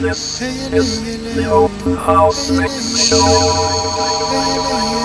This is the Open House Mix Show.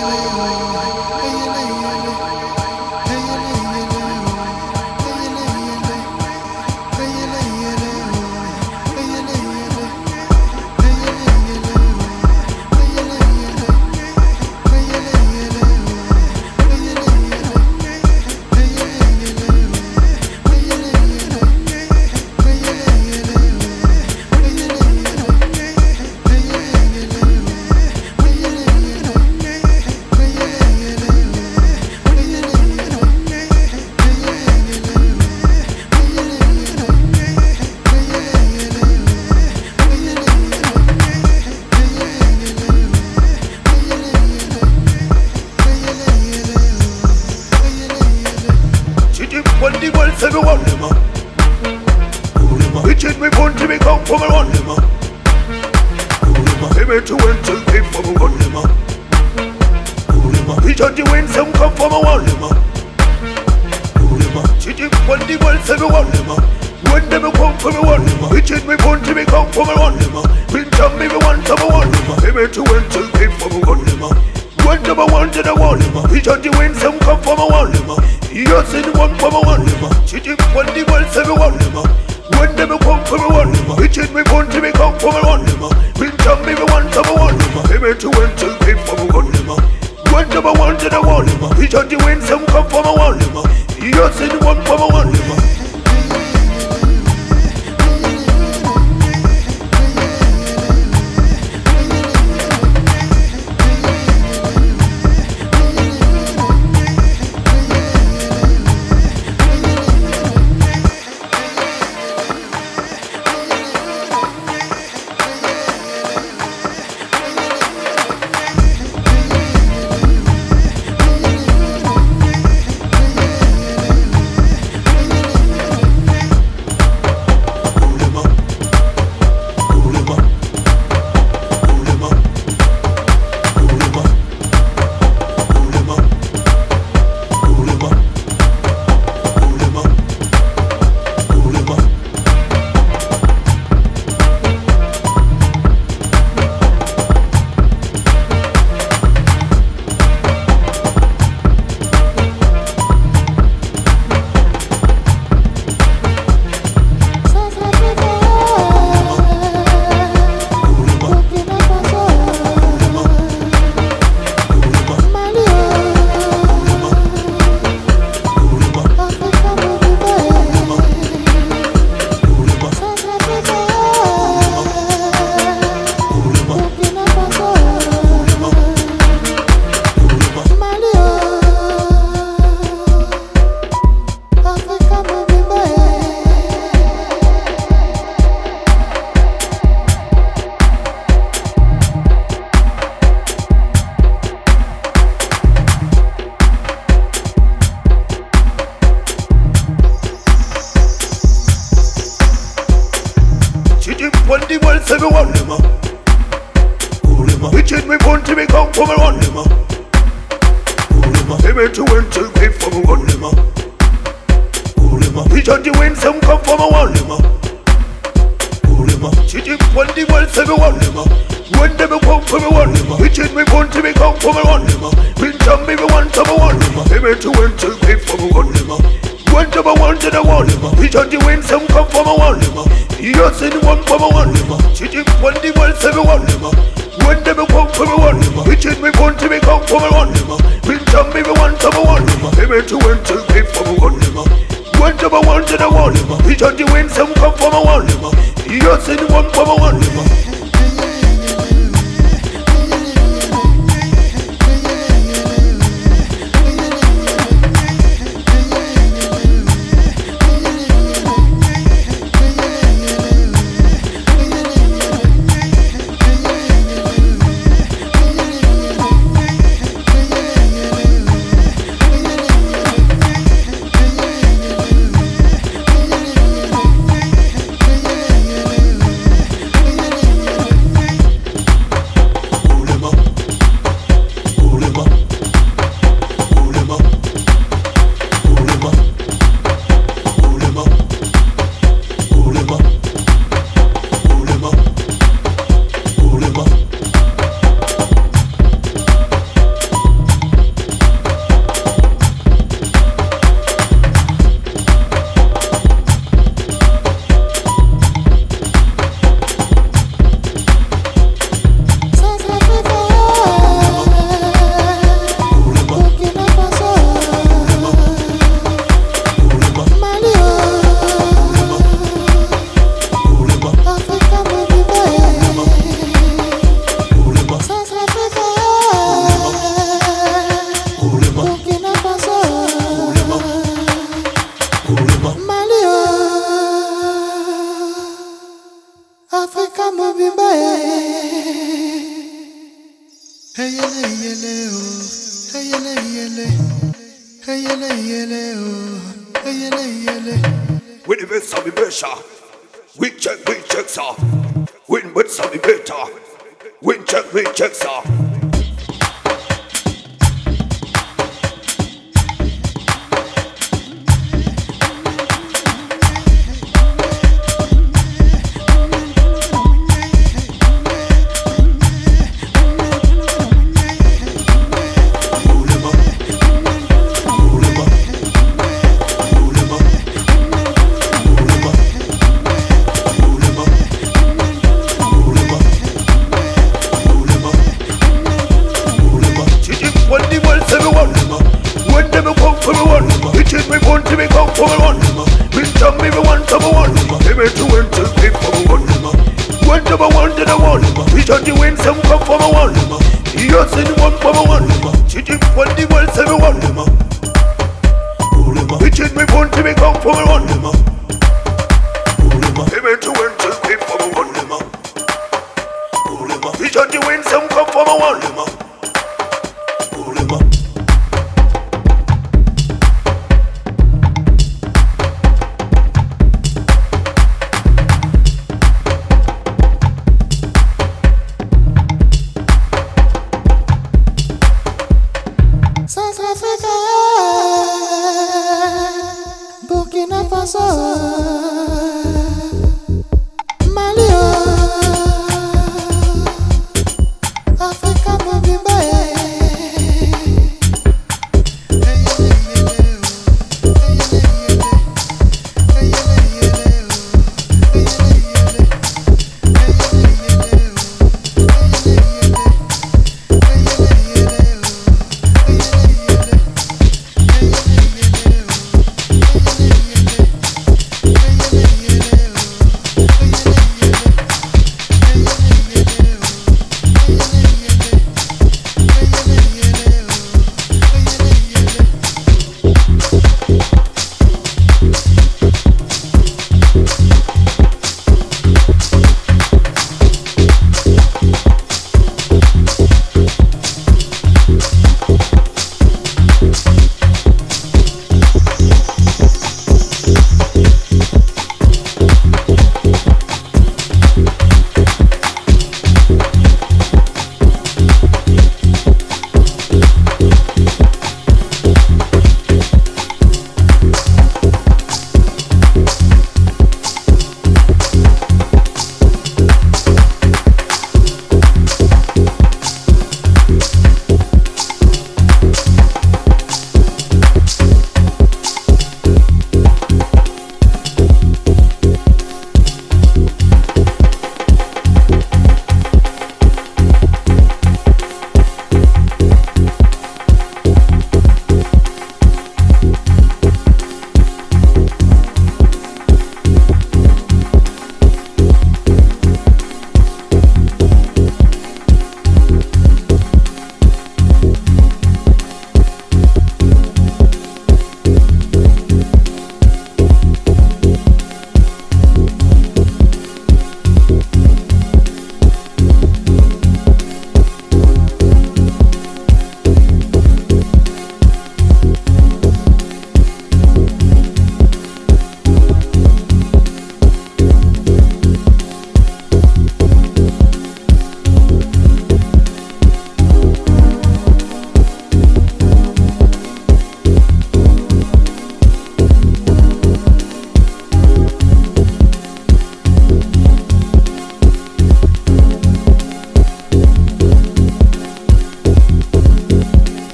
one, one, one.